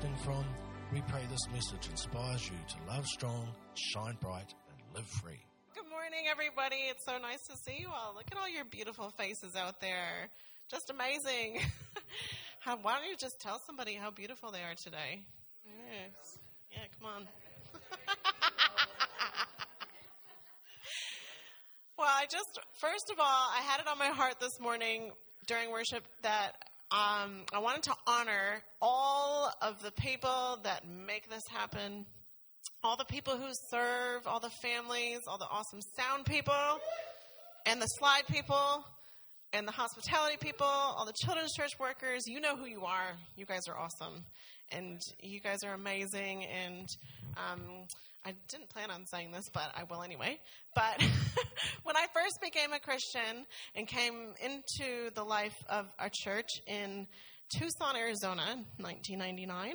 listening from, we pray this message inspires you to love strong, shine bright, and live free. Good morning, everybody. It's so nice to see you all. Look at all your beautiful faces out there. Just amazing. how, why don't you just tell somebody how beautiful they are today? Yes. Yeah, come on. well, I just, first of all, I had it on my heart this morning during worship that um, I wanted to honor all of the people that make this happen, all the people who serve, all the families, all the awesome sound people, and the slide people, and the hospitality people, all the children's church workers. You know who you are. You guys are awesome. And you guys are amazing. And um, I didn't plan on saying this, but I will anyway. But when I first became a Christian and came into the life of our church in Tucson, Arizona, 1999,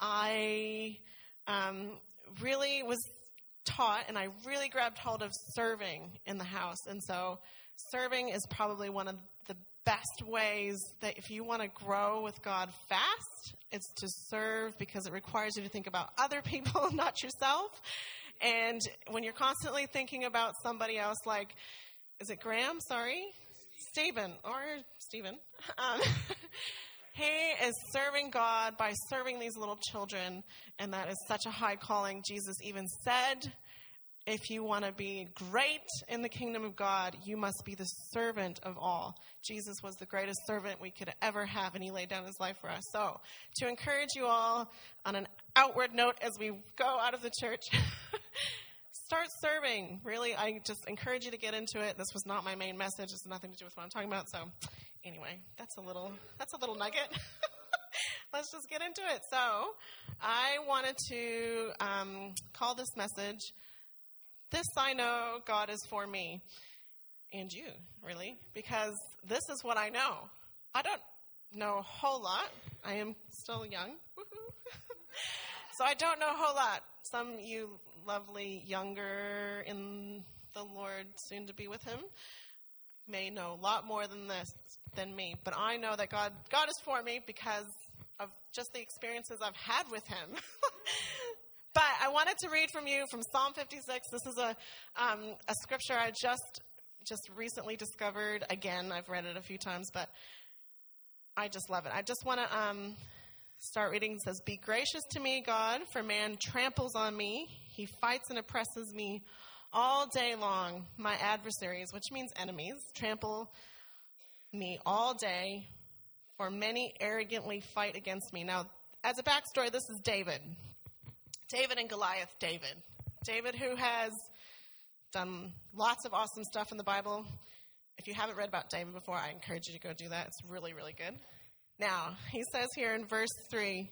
I um, really was taught and I really grabbed hold of serving in the house. And so serving is probably one of best ways that if you want to grow with God fast, it's to serve because it requires you to think about other people, not yourself. And when you're constantly thinking about somebody else, like, is it Graham? Sorry? Stephen, or Stephen. Um, he is serving God by serving these little children, and that is such a high calling. Jesus even said if you want to be great in the kingdom of God, you must be the servant of all. Jesus was the greatest servant we could ever have, and he laid down his life for us. So, to encourage you all on an outward note as we go out of the church, start serving. Really, I just encourage you to get into it. This was not my main message. Has nothing to do with what I'm talking about. So, anyway, that's a little that's a little nugget. Let's just get into it. So, I wanted to um, call this message this I know God is for me and you, really, because this is what I know. I don't know a whole lot. I am still young. so I don't know a whole lot. Some you lovely younger in the Lord, soon to be with Him, may know a lot more than this than me. But I know that God God is for me because of just the experiences I've had with Him. But I wanted to read from you from Psalm 56. This is a, um, a scripture I just, just recently discovered. Again, I've read it a few times, but I just love it. I just want to um, start reading. It says, Be gracious to me, God, for man tramples on me. He fights and oppresses me all day long. My adversaries, which means enemies, trample me all day, for many arrogantly fight against me. Now, as a backstory, this is David. David and Goliath, David. David, who has done lots of awesome stuff in the Bible. If you haven't read about David before, I encourage you to go do that. It's really, really good. Now, he says here in verse 3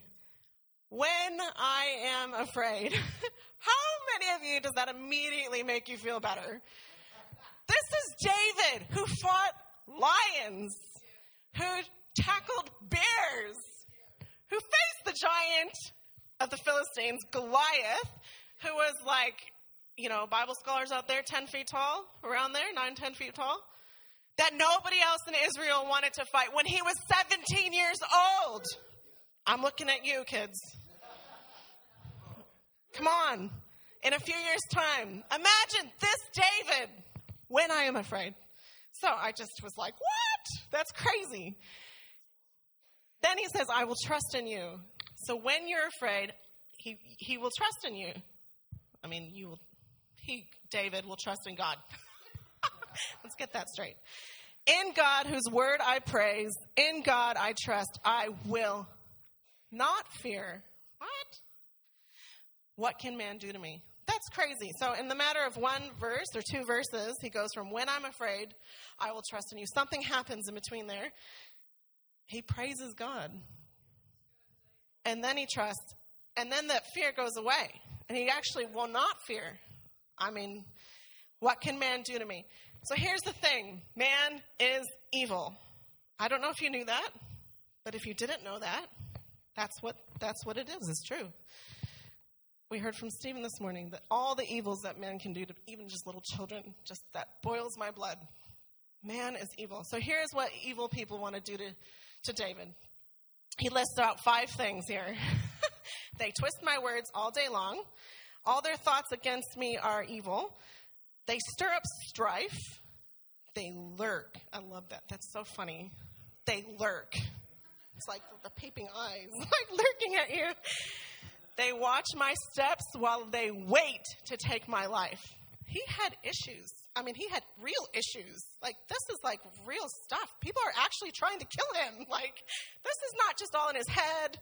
When I am afraid, how many of you does that immediately make you feel better? This is David who fought lions, who tackled bears, who faced the giant of the Philistines, Goliath, who was like, you know, Bible scholars out there, 10 feet tall, around there, 9, 10 feet tall, that nobody else in Israel wanted to fight when he was 17 years old. I'm looking at you, kids. Come on. In a few years' time, imagine this David when I am afraid. So I just was like, what? That's crazy. Then he says, I will trust in you. So when you're afraid, he, he will trust in you. I mean, you will, he, David, will trust in God. Let's get that straight. In God, whose word I praise, in God I trust, I will not fear. What? What can man do to me? That's crazy. So, in the matter of one verse or two verses, he goes from when I'm afraid, I will trust in you. Something happens in between there. He praises God and then he trusts, and then that fear goes away, and he actually will not fear. I mean, what can man do to me? So here's the thing man is evil. I don't know if you knew that, but if you didn't know that, that's what, that's what it is. It's true. We heard from Stephen this morning that all the evils that man can do to even just little children, just that boils my blood. Man is evil. So here's what evil people want to do to, to David he lists out five things here. they twist my words all day long. All their thoughts against me are evil. They stir up strife. They lurk. I love that. That's so funny. They lurk. It's like the peeping eyes, like lurking at you. They watch my steps while they wait to take my life. He had issues. I mean, he had real issues. Like, this is like real stuff. People are actually trying to kill him. Like, this is not just all in his head.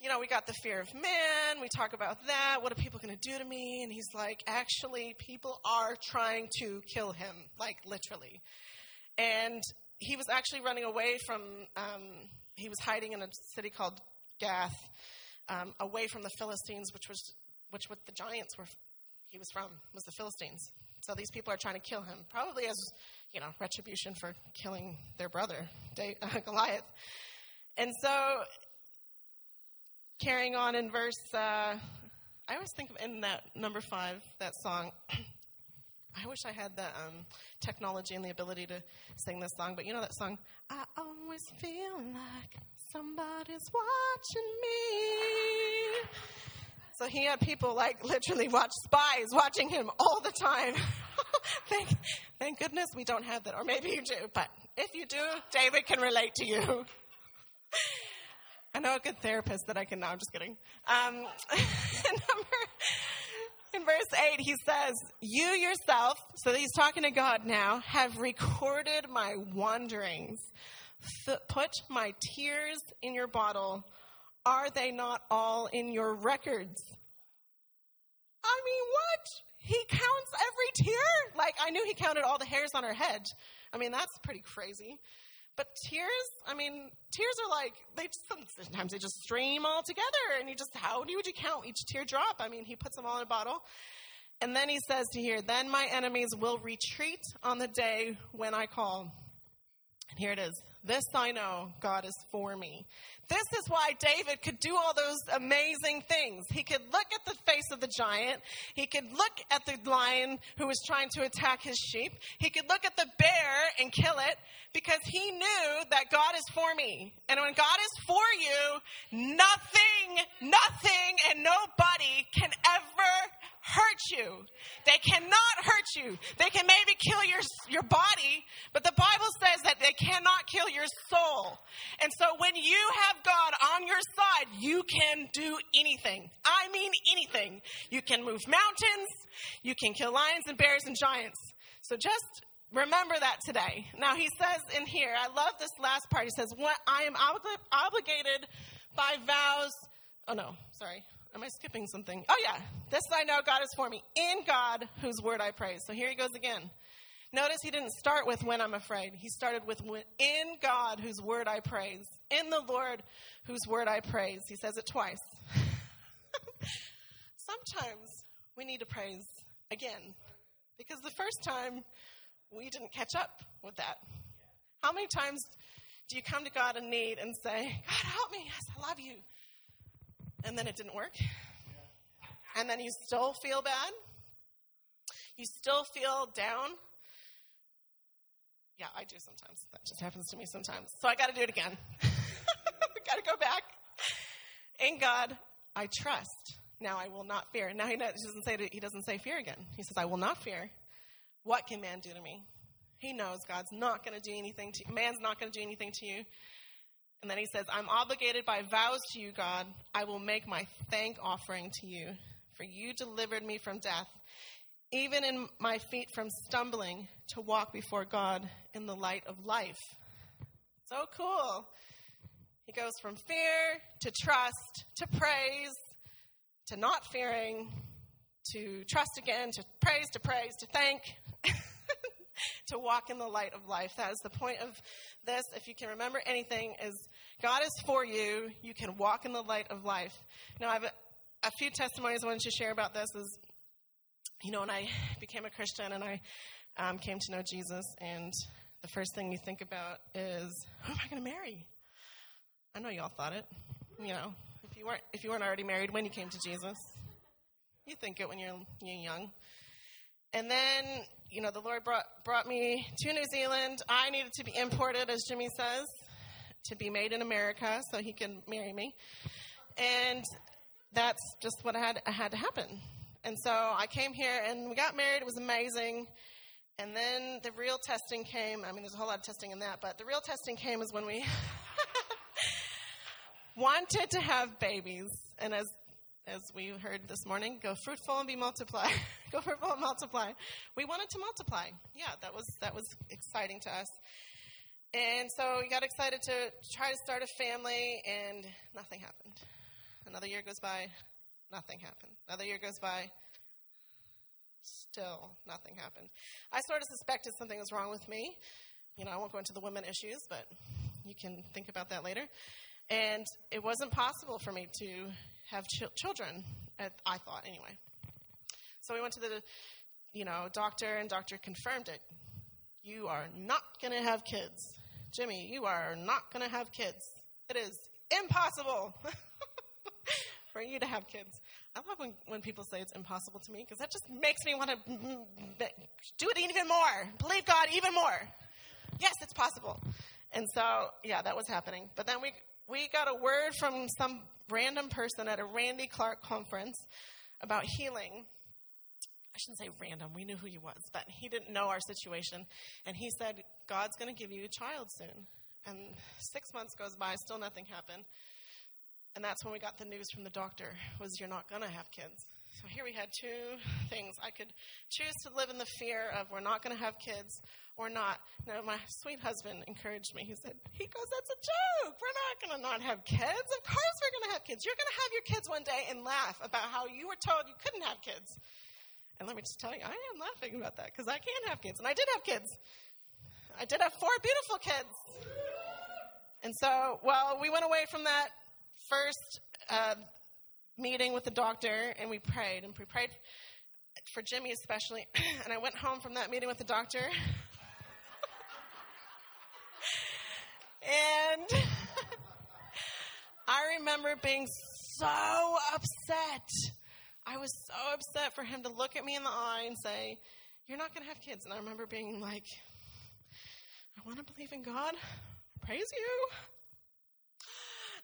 You know, we got the fear of man. We talk about that. What are people going to do to me? And he's like, actually, people are trying to kill him, like, literally. And he was actually running away from, um, he was hiding in a city called Gath, um, away from the Philistines, which was, which what the giants were, he was from, was the Philistines. So these people are trying to kill him, probably as, you know, retribution for killing their brother, Goliath. And so, carrying on in verse, uh, I always think of in that number five, that song. I wish I had the um, technology and the ability to sing this song, but you know that song? I always feel like somebody's watching me. So he had people like literally watch spies watching him all the time. thank, thank goodness we don't have that. Or maybe you do, but if you do, David can relate to you. I know a good therapist that I can. No, I'm just kidding. Um, number, in verse 8, he says, You yourself, so he's talking to God now, have recorded my wanderings. put my tears in your bottle. Are they not all in your records? I mean, what? He counts every tear? Like, I knew he counted all the hairs on her head. I mean, that's pretty crazy. But tears, I mean, tears are like, they just, sometimes they just stream all together. And you just, how would you count each teardrop? I mean, he puts them all in a bottle. And then he says to here, then my enemies will retreat on the day when I call. And here it is. This I know, God is for me. This is why David could do all those amazing things. He could look at the face of the giant. He could look at the lion who was trying to attack his sheep. He could look at the bear and kill it because he knew that God is for me. And when God is for you, nothing, nothing, and nobody can ever hurt you. They cannot hurt you. They can maybe kill your, your body, but the Bible says that they cannot kill your soul. And so when you have God on your side, you can do anything. I mean anything. You can move mountains. You can kill lions and bears and giants. So just remember that today. Now he says in here, I love this last part. He says, "What I am obligated by vows." Oh no, sorry. Am I skipping something? Oh, yeah. This I know God is for me. In God, whose word I praise. So here he goes again. Notice he didn't start with when I'm afraid. He started with in God, whose word I praise. In the Lord, whose word I praise. He says it twice. Sometimes we need to praise again because the first time we didn't catch up with that. How many times do you come to God in need and say, God, help me? Yes, I love you and then it didn't work. And then you still feel bad. You still feel down. Yeah, I do sometimes. That just happens to me sometimes. So I got to do it again. got to go back. In God, I trust. Now I will not fear. Now he doesn't say he doesn't say fear again. He says, "I will not fear. What can man do to me?" He knows God's not going to do anything to man's not going to do anything to you. And then he says, I'm obligated by vows to you, God. I will make my thank offering to you, for you delivered me from death, even in my feet from stumbling, to walk before God in the light of life. So cool. He goes from fear to trust to praise to not fearing to trust again to praise to praise to thank to walk in the light of life. That is the point of this. If you can remember anything, is God is for you. You can walk in the light of life. Now, I have a, a few testimonies I wanted to share about this. Is you know, when I became a Christian and I um, came to know Jesus, and the first thing you think about is, who am I going to marry? I know y'all thought it. You know, if you weren't if you weren't already married when you came to Jesus, you think it when you're, you're young. And then, you know, the Lord brought, brought me to New Zealand. I needed to be imported, as Jimmy says. to be made in America so he can marry me. And that's just what had, had to happen. And so I came here and we got married. It was amazing. And then the real testing came. I mean, there's a whole lot of testing in that, but the real testing came is when we wanted to have babies. And as as we heard this morning, go fruitful and be multiply. go and multiply. We wanted to multiply. Yeah, that was that was exciting to us. And so we got excited to try to start a family, and nothing happened. Another year goes by, nothing happened. Another year goes by, still nothing happened. I sort of suspected something was wrong with me. You know, I won't go into the women issues, but you can think about that later. And it wasn't possible for me to have ch- children, I thought anyway. So we went to the, you know, doctor, and doctor confirmed it. You are not going to have kids. Jimmy, you are not going to have kids. It is impossible for you to have kids. I love when, when people say it's impossible to me because that just makes me want to do it even more. Believe God even more. Yes, it's possible. And so, yeah, that was happening. But then we, we got a word from some random person at a Randy Clark conference about healing. I shouldn't say random, we knew who he was, but he didn't know our situation. And he said, God's going to give you a child soon. And six months goes by, still nothing happened. And that's when we got the news from the doctor was you're not going to have kids. So here we had two things. I could choose to live in the fear of we're not going to have kids or not. Now, my sweet husband encouraged me. He said, he goes, that's a joke. We're not going to not have kids. Of course we're going to have kids. You're going to have your kids one day and laugh about how you were told you couldn't have kids. And let me just tell you, I am laughing about that because I can have kids. And I did have kids. I did have four beautiful kids. And so, well, we went away from that first uh, meeting with the doctor and we prayed and we prayed for Jimmy especially. and I went home from that meeting with the doctor. and I remember being so upset. I was so upset for him to look at me in the eye and say, You're not going to have kids. And I remember being like, I want to believe in God. Praise you.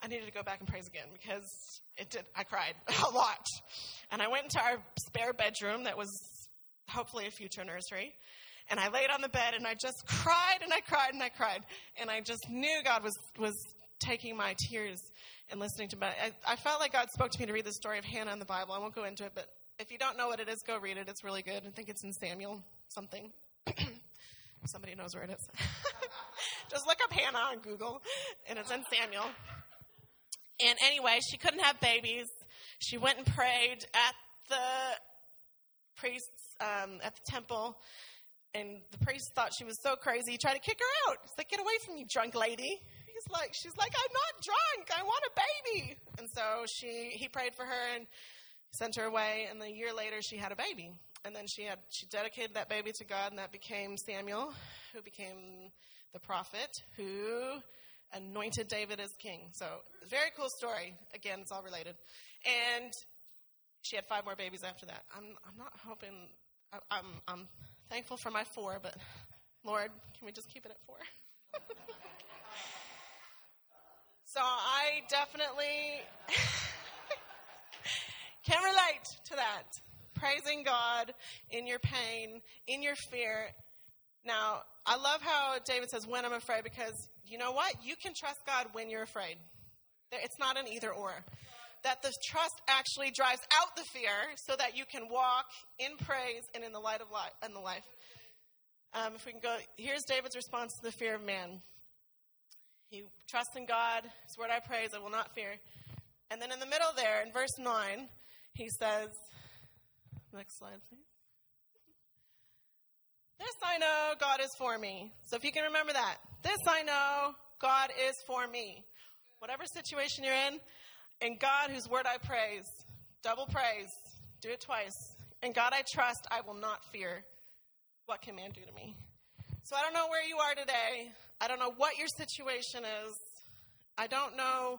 I needed to go back and praise again because it did. I cried a lot, and I went into our spare bedroom that was hopefully a future nursery, and I laid on the bed and I just cried and I cried and I cried, and I just knew God was was taking my tears and listening to me. I, I felt like God spoke to me to read the story of Hannah in the Bible. I won't go into it, but if you don't know what it is, go read it. It's really good. I think it's in Samuel something. Somebody knows where it is. Just look up Hannah on Google, and it's in Samuel. And anyway, she couldn't have babies. She went and prayed at the priest's um, at the temple, and the priest thought she was so crazy. He tried to kick her out. He's like, "Get away from me, drunk lady!" He's like, "She's like, I'm not drunk. I want a baby." And so she he prayed for her and sent her away. And a year later, she had a baby. And then she had she dedicated that baby to God, and that became Samuel, who became the prophet who anointed David as king. So, very cool story. Again, it's all related. And she had five more babies after that. I'm, I'm not hoping, I, I'm, I'm thankful for my four, but Lord, can we just keep it at four? So, I definitely can relate to that. Praising God in your pain, in your fear. Now, I love how David says, when I'm afraid, because you know what? You can trust God when you're afraid. It's not an either or. That the trust actually drives out the fear so that you can walk in praise and in the light of life. Um, if we can go, here's David's response to the fear of man. He trusts in God. His word I praise, I will not fear. And then in the middle there, in verse 9, he says, next slide, please. This I know God is for me. So if you can remember that, this I know God is for me. Whatever situation you're in, and God whose word I praise, double praise, do it twice. And God I trust, I will not fear. What can man do to me? So I don't know where you are today. I don't know what your situation is. I don't know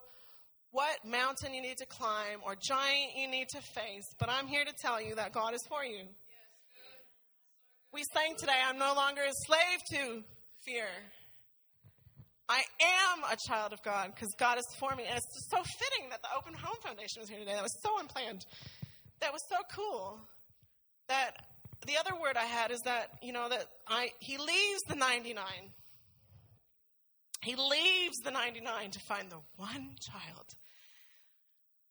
what mountain you need to climb or giant you need to face, but I'm here to tell you that God is for you. We sang today, I'm no longer a slave to fear. I am a child of God because God is for me. And it's just so fitting that the Open Home Foundation was here today. That was so unplanned. That was so cool. That the other word I had is that, you know, that I he leaves the 99. He leaves the 99 to find the one child.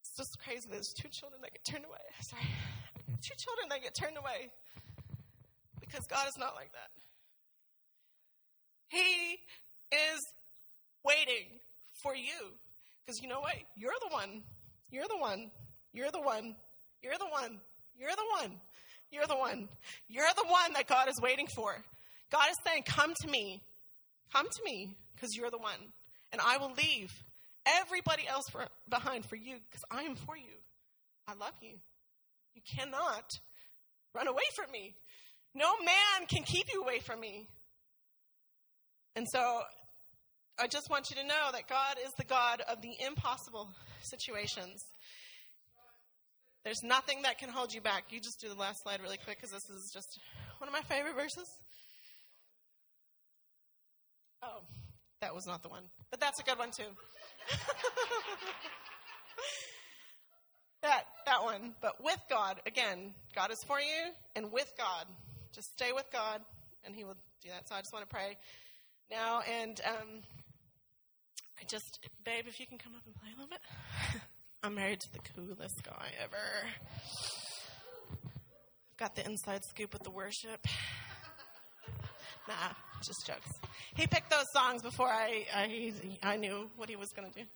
It's just crazy. There's two children that get turned away. Sorry. Mm-hmm. Two children that get turned away because God is not like that. He is waiting for you. Because you know what? You're the one. You're the one. You're the one. You're the one. You're the one. You're the one. You're the one that God is waiting for. God is saying, Come to me. Come to me because you're the one. And I will leave everybody else for, behind for you because I am for you. I love you. You cannot run away from me. No man can keep you away from me. And so I just want you to know that God is the God of the impossible situations. There's nothing that can hold you back. You just do the last slide really quick because this is just one of my favorite verses. Oh, that was not the one, but that's a good one too. that that one, but with God again. God is for you, and with God, just stay with God, and He will do that. So I just want to pray now, and um, I just, babe, if you can come up and play a little bit. I'm married to the coolest guy ever. I've got the inside scoop with the worship. Nah, just jokes. He picked those songs before I I, I knew what he was going to do.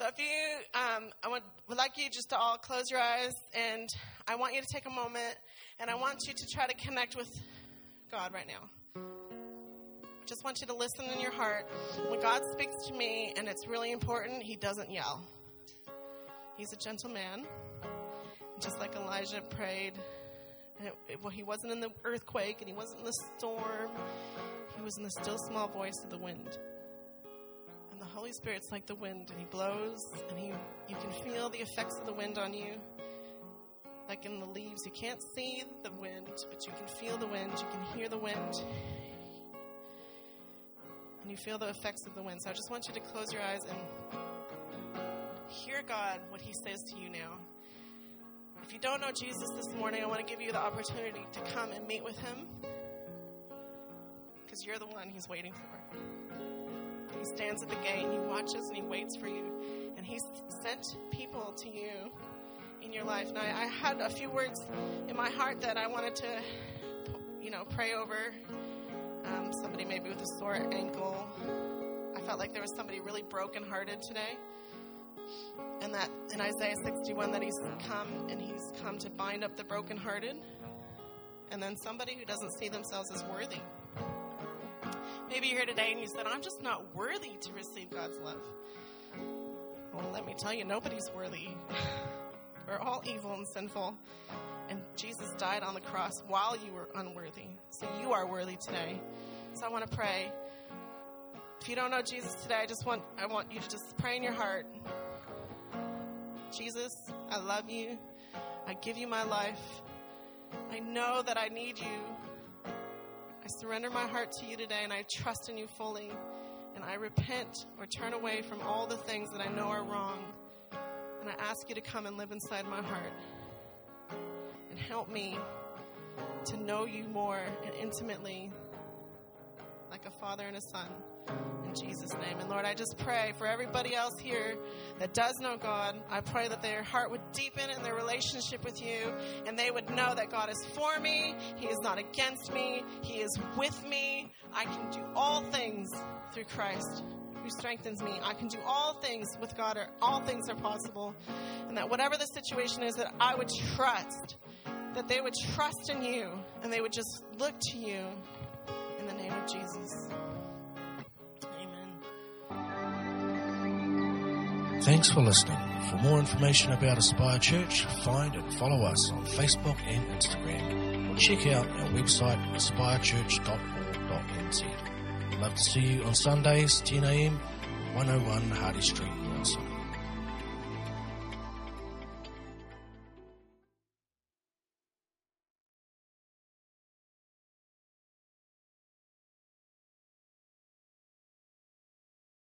So if you, um, I would, would like you just to all close your eyes, and I want you to take a moment, and I want you to try to connect with God right now. I just want you to listen in your heart. When God speaks to me, and it's really important, He doesn't yell. He's a gentle man, just like Elijah prayed. And it, it, well, he wasn't in the earthquake, and he wasn't in the storm. He was in the still small voice of the wind. And the Holy Spirit's like the wind, and He blows, and He you can feel the effects of the wind on you like in the leaves. You can't see the wind, but you can feel the wind. You can hear the wind. And you feel the effects of the wind. So I just want you to close your eyes and hear God, what He says to you now. If you don't know Jesus this morning, I want to give you the opportunity to come and meet with Him because you're the one He's waiting for. He stands at the gate He watches and He waits for you. And He's sent people to you in your life. Now, I, I had a few words in my heart that I wanted to, you know, pray over. Um, somebody maybe with a sore ankle. I felt like there was somebody really brokenhearted today. And that in Isaiah 61 that he's come and he's come to bind up the brokenhearted. And then somebody who doesn't see themselves as worthy. Maybe you're here today and you said, I'm just not worthy to receive God's love. Well, let me tell you, nobody's worthy. We're all evil and sinful. And Jesus died on the cross while you were unworthy. So you are worthy today. So I want to pray. If you don't know Jesus today, I just want I want you to just pray in your heart. Jesus, I love you. I give you my life. I know that I need you. I surrender my heart to you today and I trust in you fully. And I repent or turn away from all the things that I know are wrong. And I ask you to come and live inside my heart and help me to know you more and intimately like a father and a son. In Jesus' name. And Lord, I just pray for everybody else here that does know God. I pray that their heart would deepen in their relationship with you and they would know that God is for me. He is not against me. He is with me. I can do all things through Christ who strengthens me. I can do all things with God, or all things are possible. And that whatever the situation is, that I would trust, that they would trust in you, and they would just look to you in the name of Jesus. Thanks for listening. For more information about Aspire Church, find and follow us on Facebook and Instagram, or check out our website aspirechurch.org.nz. We'd Love to see you on Sundays, 10 a.m., 101 Hardy Street,